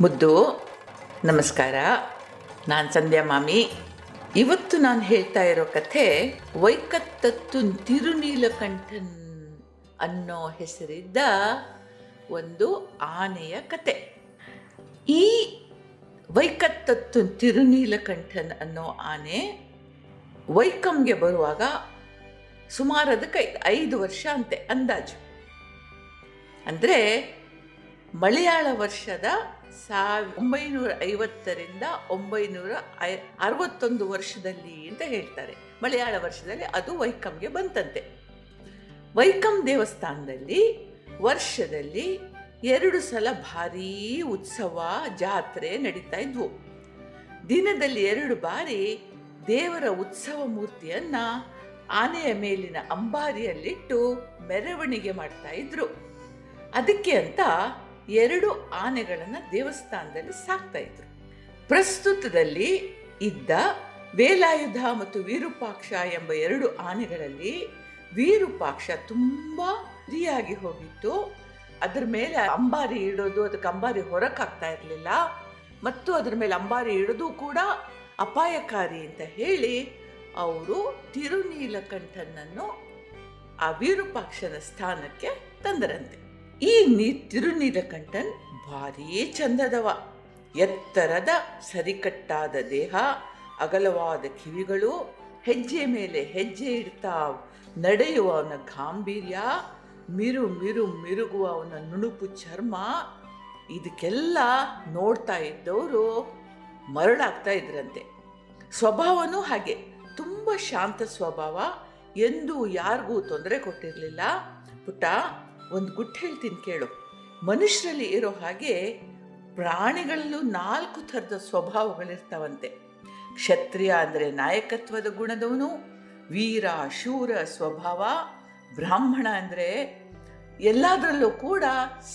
ಮುದ್ದು, ನಮಸ್ಕಾರ. ನಾನು ಸಂಧ್ಯಾ ಮಾಮಿ. ಇವತ್ತು ನಾನು ಹೇಳ್ತಾ ಇರೋ ಕಥೆ ವೈಕತ್ತತ್ತು ತಿರುನೀಲಕಂಠನ್ ಅನ್ನೋ ಹೆಸರಿದ್ದ ಒಂದು ಆನೆಯ ಕತೆ. ಈ ವೈಕತ್ತತ್ತು ತಿರುನೀಲಕಂಠನ್ ಅನ್ನೋ ಆನೆ ವೈಕಂಗೆ ಬರುವಾಗ ಸುಮಾರು ಅದಕ್ಕೆ ಐದು ವರ್ಷ ಅಂತೆ ಅಂದಾಜು. ಅಂದರೆ ಮಲಯಾಳ ವರ್ಷದ ಸಾವಿರ ಒಂಬೈನೂರ ಐವತ್ತರಿಂದ ಒಂಬೈನೂರ ಐ ಅರವತ್ತೊಂದು ವರ್ಷದಲ್ಲಿ ಅಂತ ಹೇಳ್ತಾರೆ. ಮಲಯಾಳ ವರ್ಷದಲ್ಲಿ ಅದು ವೈಕಂಗೆ ಬಂತಂತೆ. ವೈಕಂ ದೇವಸ್ಥಾನದಲ್ಲಿ ವರ್ಷದಲ್ಲಿ ಎರಡು ಸಲ ಭಾರೀ ಉತ್ಸವ, ಜಾತ್ರೆ ನಡೀತಾ ಇದ್ವು. ದಿನದಲ್ಲಿ ಎರಡು ಬಾರಿ ದೇವರ ಉತ್ಸವ ಮೂರ್ತಿಯನ್ನ ಆನೆಯ ಮೇಲಿನ ಅಂಬಾರಿಯಲ್ಲಿಟ್ಟು ಮೆರವಣಿಗೆ ಮಾಡ್ತಾ ಇದ್ರು. ಅದಕ್ಕೆ ಅಂತ ಎರಡು ಆನೆಗಳನ್ನು ದೇವಸ್ಥಾನದಲ್ಲಿ ಸಾಕ್ತಾ ಇದ್ರು. ಪ್ರಸ್ತುತದಲ್ಲಿ ಇದ್ದ ವೇಲಾಯುಧ ಮತ್ತು ವೀರೂಪಾಕ್ಷ ಎಂಬ ಎರಡು ಆನೆಗಳಲ್ಲಿ ವೀರೂಪಾಕ್ಷ ತುಂಬಾ ಫ್ರೀಯಾಗಿ ಹೋಗಿತ್ತು. ಅದರ ಮೇಲೆ ಅಂಬಾರಿ ಇಡೋದು ಅದಕ್ಕೆ ಅಂಬಾರಿ ಹೊರಕಾಗ್ತಾ ಇರಲಿಲ್ಲ. ಮತ್ತು ಅದರ ಮೇಲೆ ಅಂಬಾರಿ ಇಡೋದು ಕೂಡ ಅಪಾಯಕಾರಿ ಅಂತ ಹೇಳಿ ಅವರು ತಿರುನೀಲಕಂಠನನ್ನು ಆ ವೀರೂಪಾಕ್ಷನ ಸ್ಥಾನಕ್ಕೆ ತಂದರಂತೆ. ಈ ನೀ ತಿರುನೀಲಕಂಠನ್ ಭಾರೀ ಚಂದದವ. ಎತ್ತರದ ಸರಿಕಟ್ಟಾದ ದೇಹ, ಅಗಲವಾದ ಕಿವಿಗಳು, ಹೆಜ್ಜೆ ಮೇಲೆ ಹೆಜ್ಜೆ ಇಡ್ತಾ ನಡೆಯುವ ಅವನ ಗಾಂಭೀರ್ಯ, ಮಿರು ಮಿರು ಮಿರುಗುವ ಅವನ ನುಣುಪು ಚರ್ಮ, ಇದಕ್ಕೆಲ್ಲ ನೋಡ್ತಾ ಇದ್ದವರು ಮರಳಾಗ್ತಾ ಇದ್ರಂತೆ. ಸ್ವಭಾವನೂ ಹಾಗೆ. ತುಂಬ ಶಾಂತ ಸ್ವಭಾವ. ಎಂದೂ ಯಾರಿಗೂ ತೊಂದರೆ ಕೊಟ್ಟಿರಲಿಲ್ಲ. ಪುಟ್ಟ ಒಂದು ಗುಟ್ಟು ಹೇಳ್ತೀನಿ ಕೇಳು. ಮನುಷ್ಯರಲ್ಲಿ ಇರೋ ಹಾಗೆ ಪ್ರಾಣಿಗಳಲ್ಲೂ ನಾಲ್ಕು ಥರದ ಸ್ವಭಾವಗಳಿರ್ತಾವಂತೆ. ಕ್ಷತ್ರಿಯ ಅಂದರೆ ನಾಯಕತ್ವದ ಗುಣದವನು, ವೀರ, ಶೂರ ಸ್ವಭಾವ, ಬ್ರಾಹ್ಮಣ ಅಂದರೆ ಎಲ್ಲದರಲ್ಲೂ ಕೂಡ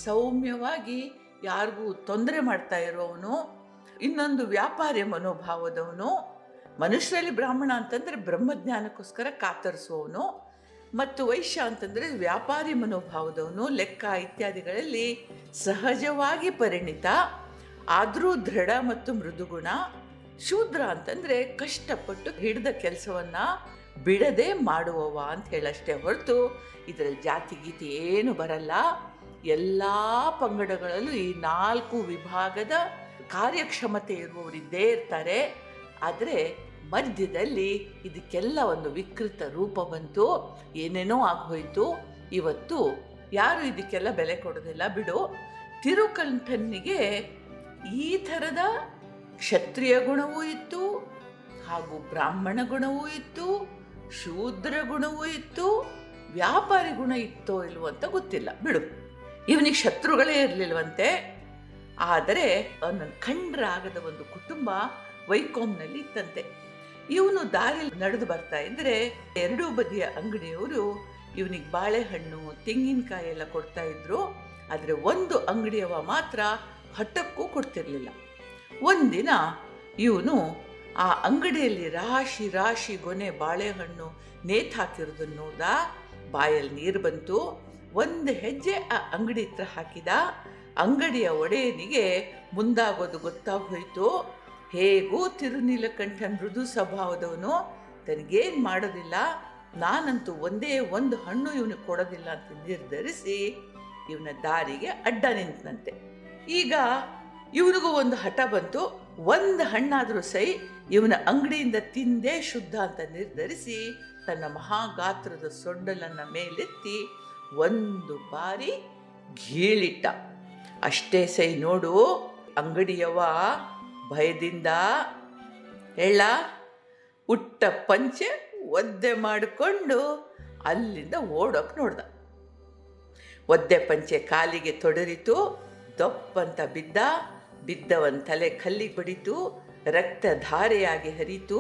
ಸೌಮ್ಯವಾಗಿ ಯಾರಿಗೂ ತೊಂದರೆ ಮಾಡ್ತಾ ಇರೋವನು, ಇನ್ನೊಂದು ವ್ಯಾಪಾರಿ ಮನೋಭಾವದವನು, ಮನುಷ್ಯರಲ್ಲಿ ಬ್ರಾಹ್ಮಣ ಅಂತಂದರೆ ಬ್ರಹ್ಮಜ್ಞಾನಕ್ಕೋಸ್ಕರ ಕಾತರಿಸುವವನು ಮತ್ತು ವೈಶ್ಯ ಅಂತಂದರೆ ವ್ಯಾಪಾರಿ ಮನೋಭಾವದವನು, ಲೆಕ್ಕ ಇತ್ಯಾದಿಗಳಲ್ಲಿ ಸಹಜವಾಗಿ ಪರಿಣಿತ, ಆದರೂ ದೃಢ ಮತ್ತು ಮೃದುಗುಣ. ಶೂದ್ರ ಅಂತಂದರೆ ಕಷ್ಟಪಟ್ಟು ಹಿಡಿದ ಕೆಲಸವನ್ನು ಬಿಡದೆ ಮಾಡುವವ ಅಂತ ಹೇಳಷ್ಟೇ ಹೊರತು ಇದರಲ್ಲಿ ಜಾತಿ ಗೀತಿ ಏನು ಬರಲ್ಲ. ಎಲ್ಲ ಪಂಗಡಗಳಲ್ಲೂ ಈ ನಾಲ್ಕು ವಿಭಾಗದ ಕಾರ್ಯಕ್ಷಮತೆ ಇರುವವರಿದ್ದೇ ಇರ್ತಾರೆ. ಆದರೆ ಮಧ್ಯದಲ್ಲಿ ಇದಕ್ಕೆಲ್ಲ ಒಂದು ವಿಕೃತ ರೂಪ ಬಂತು. ಏನೇನೋ ಆಗೋಯ್ತು. ಇವತ್ತು ಯಾರು ಇದಕ್ಕೆಲ್ಲ ಬೆಲೆ ಕೊಡೋದಿಲ್ಲ ಬಿಡು. ತಿರುಕಂಠನಿಗೆ ಈ ಥರದ ಕ್ಷತ್ರಿಯ ಗುಣವೂ ಇತ್ತು, ಹಾಗೂ ಬ್ರಾಹ್ಮಣ ಗುಣವೂ ಇತ್ತು, ಶೂದ್ರ ಗುಣವೂ ಇತ್ತು, ವ್ಯಾಪಾರಿ ಗುಣ ಇತ್ತೋ ಇಲ್ವೋ ಅಂತ ಗೊತ್ತಿಲ್ಲ. ಬಿಡು. ಇವನಿಗೆ ಶತ್ರುಗಳೇ ಇರಲಿಲ್ವಂತೆ. ಆದರೆ ಅವನ ಖಂಡ್ರಾಗದ ಒಂದು ಕುಟುಂಬ ವೈಕೋಮ್ನಲ್ಲಿ ಇತ್ತಂತೆ. ಇವನು ದಾರಿ ನಡೆದು ಬರ್ತಾ ಇದ್ರೆ ಎರಡೂ ಬದಿಯ ಅಂಗಡಿಯವರು ಇವನಿಗೆ ಬಾಳೆಹಣ್ಣು, ತೆಂಗಿನಕಾಯಿ ಎಲ್ಲ ಕೊಡ್ತಾ ಇದ್ರು. ಆದರೆ ಒಂದು ಅಂಗಡಿಯವ ಮಾತ್ರ ಹಠಕ್ಕೂ ಕೊಡ್ತಿರ್ಲಿಲ್ಲ. ಒಂದಿನ ಇವನು ಆ ಅಂಗಡಿಯಲ್ಲಿ ರಾಶಿ ರಾಶಿ ಗೊನೆ ಬಾಳೆಹಣ್ಣು ನೇತು ಹಾಕಿರೋದನ್ನು ನೋಡ್ದ. ಬಾಯಲ್ಲಿ ನೀರು ಬಂತು. ಒಂದು ಹೆಜ್ಜೆ ಆ ಅಂಗಡಿ ಹತ್ರ ಹಾಕಿದ. ಅಂಗಡಿಯ ಒಡೆಯನಿಗೆ ಮುಂದಾಗೋದು ಗೊತ್ತಾಗೋಯ್ತು ಹೇಗೂ ತಿರುನೀಲಕಂಠ ಮೃದು ಸ್ವಭಾವದವನು, ತನಗೇನು ಮಾಡೋದಿಲ್ಲ. ನಾನಂತೂ ಒಂದೇ ಒಂದು ಹಣ್ಣು ಇವನಿಗೆ ಕೊಡೋದಿಲ್ಲ ಅಂತ ನಿರ್ಧರಿಸಿ ಇವನ ದಾರಿಗೆ ಅಡ್ಡ ನಿಂತನಂತೆ. ಈಗ ಇವನಿಗೂ ಒಂದು ಹಠ ಬಂತು. ಒಂದು ಹಣ್ಣಾದರೂ ಸೈ ಇವನ ಅಂಗಡಿಯಿಂದ ತಿಂದೇ ಶುದ್ಧ ಅಂತ ನಿರ್ಧರಿಸಿ ತನ್ನ ಮಹಾಗಾತ್ರದ ಸೊಂಡಲನ್ನು ಮೇಲೆತ್ತಿ ಒಂದು ಬಾರಿ ಗೀಳಿಟ್ಟ. ಅಷ್ಟೇ ಸೈ ನೋಡು ಅಂಗಡಿಯವ ಭಯದಿಂದ ಹೇಳ ಉಟ್ಟ ಪಂಚೆ ಒದ್ದೆ ಮಾಡಿಕೊಂಡು ಅಲ್ಲಿಂದ ಓಡೋಕೆ ನೋಡ್ದ. ಒದ್ದೆ ಪಂಚೆ ಕಾಲಿಗೆ ತೊಡರಿತು, ದಪ್ಪಂತ ಬಿದ್ದ, ಬಿದ್ದವನ್ ತಲೆ ಕಲ್ಲಿಗೆ ಬಡಿತು, ರಕ್ತ ಧಾರೆಯಾಗಿ ಹರಿತು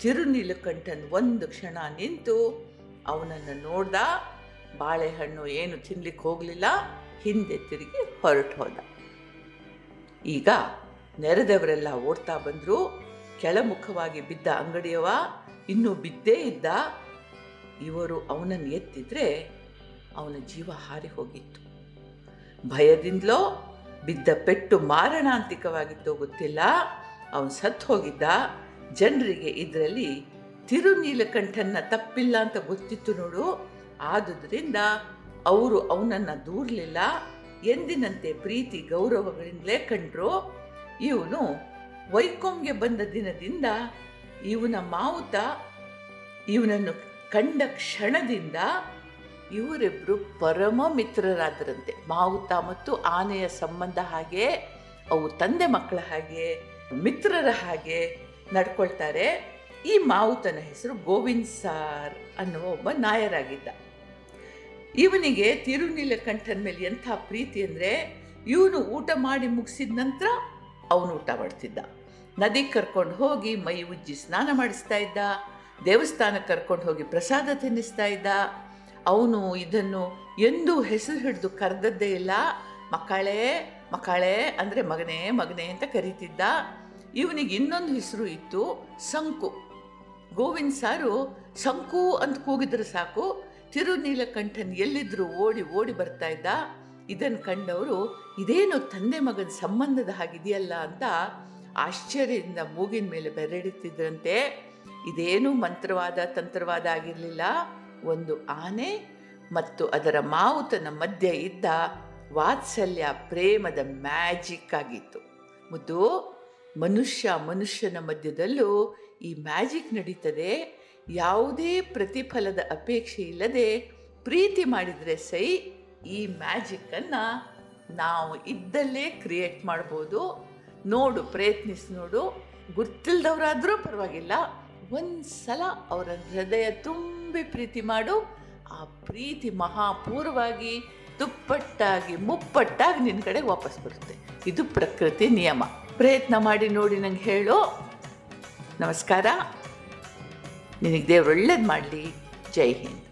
ತಿರುನೀಲಕಂಠನ್ ಒಂದು ಕ್ಷಣ ನಿಂತು ಅವನನ್ನು ನೋಡ್ದ, ಬಾಳೆಹಣ್ಣು ಏನು ತಿನ್ಲಿಕ್ಕೆ ಹೋಗಲಿಲ್ಲ, ಹಿಂದೆ ತಿರುಗಿ ಹೊರಟು ಹೋದ ಈಗ ನೆರೆದವರೆಲ್ಲ ಓಡ್ತಾ ಬಂದರು. ಕೆಳಮುಖವಾಗಿ ಬಿದ್ದ ಅಂಗಡಿಯವ ಇನ್ನೂ ಬಿದ್ದೇ ಇದ್ದ. ಇವರು ಅವನನ್ನು ಎತ್ತಿದ್ರೆ ಅವನ ಜೀವ ಹಾರಿ ಹೋಗಿತ್ತು. ಭಯದಿಂದಲೋ ಬಿದ್ದ ಪೆಟ್ಟು ಮಾರಣಾಂತಿಕವಾಗಿತ್ತೋ ಗೊತ್ತಿಲ್ಲ. ಅವನು ಸತ್ತು ಹೋಗಿದ್ದ. ಜನರಿಗೆ ಇದರಲ್ಲಿ ತಿರುನೀಲಕಂಠನ್ನ ತಪ್ಪಿಲ್ಲ ಅಂತ ಗೊತ್ತಿತ್ತು ನೋಡು. ಆದುದರಿಂದ ಅವರು ಅವನನ್ನು ದೂರಲಿಲ್ಲ. ಎಂದಿನಂತೆ ಪ್ರೀತಿ ಗೌರವಗಳಿಂದಲೇ ಕಂಡ್ರು. ಇವನು ವೈಕೋಮ್ಗೆ ಬಂದ ದಿನದಿಂದ ಇವನ ಮಾವುತ ಇವನನ್ನು ಕಂಡ ಕ್ಷಣದಿಂದ ಇವರಿಬ್ಬರು ಪರಮ ಮಿತ್ರರಾದರಂತೆ. ಮಾವುತ ಮತ್ತು ಆನೆಯ ಸಂಬಂಧ ಹಾಗೆ, ಅವು ತಂದೆ ಮಕ್ಕಳ ಹಾಗೆ, ಮಿತ್ರರ ಹಾಗೆ ನಡ್ಕೊಳ್ತಾರೆ. ಈ ಮಾವುತನ ಹೆಸರು ಗೋವಿಂದ್ ಸಾರ್ ಅನ್ನುವ ಒಬ್ಬ ನಾಯರಾಗಿದ್ದ. ಇವನಿಗೆ ತಿರುನೀಲಕಂಠನ ಮೇಲೆ ಎಂಥ ಪ್ರೀತಿ ಅಂದರೆ ಇವನು ಊಟ ಮಾಡಿ ಮುಗಿಸಿದ ನಂತರ ಅವನು ಊಟ ಮಾಡ್ತಿದ್ದ. ನದಿಗೆ ಕರ್ಕೊಂಡು ಹೋಗಿ ಮೈ ಉಜ್ಜಿ ಸ್ನಾನ ಮಾಡಿಸ್ತಾ ಇದ್ದ. ದೇವಸ್ಥಾನಕ್ಕೆ ಕರ್ಕೊಂಡು ಹೋಗಿ ಪ್ರಸಾದ ತಿನ್ನಿಸ್ತಾ ಇದ್ದ. ಅವನು ಇದನ್ನು ಎಂದೂ ಹೆಸರು ಹಿಡಿದು ಕರೆದದ್ದೇ ಇಲ್ಲ. ಮಕ್ಕಳೇ ಮಕ್ಕಳೇ ಅಂದರೆ ಮಗನೇ ಮಗನೇ ಅಂತ ಕರೀತಿದ್ದ. ಇವನಿಗೆ ಇನ್ನೊಂದು ಹೆಸರು ಇತ್ತು ಸಂಕು ಗೋವಿಂದ ಸಾರು ಸಂಕು ಅಂತ ಕೂಗಿದ್ರೆ ಸಾಕು. ತಿರುನೀಲಕಂಠನ್ ಎಲ್ಲಿದ್ರು ಓಡಿ ಓಡಿ ಬರ್ತಾ ಇದ್ದ. ಇದನ್ನು ಕಂಡವರು, ಇದೇನು ತಂದೆ ಮಗನ ಸಂಬಂಧದ ಹಾಗಿದೆಯಲ್ಲ ಅಂತ ಆಶ್ಚರ್ಯದಿಂದ ಮೂಗಿನ ಮೇಲೆ ಬೆರಡಿತಿದ್ರಂತೆ ಇದೇನು ಮಂತ್ರವಾದ, ತಂತ್ರವಾದ ಆಗಿರಲಿಲ್ಲ. ಒಂದು ಆನೆ ಮತ್ತು ಅದರ ಮಾವುತನ ಮಧ್ಯೆ ಇದ್ದ ವಾತ್ಸಲ್ಯ ಪ್ರೇಮದ ಮ್ಯಾಜಿಕ್ ಆಗಿತ್ತು. ಮತ್ತು ಮನುಷ್ಯ ಮನುಷ್ಯನ ಮಧ್ಯದಲ್ಲೂ ಈ ಮ್ಯಾಜಿಕ್ ನಡೀತದೆ. ಯಾವುದೇ ಪ್ರತಿಫಲದ ಅಪೇಕ್ಷೆ ಇಲ್ಲದೆ ಪ್ರೀತಿ ಮಾಡಿದರೆ ಸೈ ಈ ಮ್ಯಾಜಿಕ್ಕನ್ನು ನಾವು ಇದ್ದಲ್ಲೇ ಕ್ರಿಯೇಟ್ ಮಾಡ್ಬೋದು. ನೋಡು, ಪ್ರಯತ್ನಿಸಿ ನೋಡು. ಗೊತ್ತಿಲ್ಲದವರಾದರೂ ಪರವಾಗಿಲ್ಲ. ಒಂದು ಸಲ ಅವರ ಹೃದಯ ತುಂಬಿ ಪ್ರೀತಿ ಮಾಡು. ಆ ಪ್ರೀತಿ ಮಹಾಪೂರ್ವಾಗಿ ದುಪ್ಪಟ್ಟಾಗಿ, ಮುಪ್ಪಟ್ಟಾಗಿ ನಿನ್ನ ಕಡೆ ವಾಪಸ್ ಬರುತ್ತೆ. ಇದು ಪ್ರಕೃತಿ ನಿಯಮ. ಪ್ರಯತ್ನ ಮಾಡಿ ನೋಡಿ ನಂಗೆ ಹೇಳು. ನಮಸ್ಕಾರ. ನಿನಗೆ ದೇವ್ರು ಒಳ್ಳೇದು ಮಾಡಲಿ. ಜೈ ಹಿಂದ್.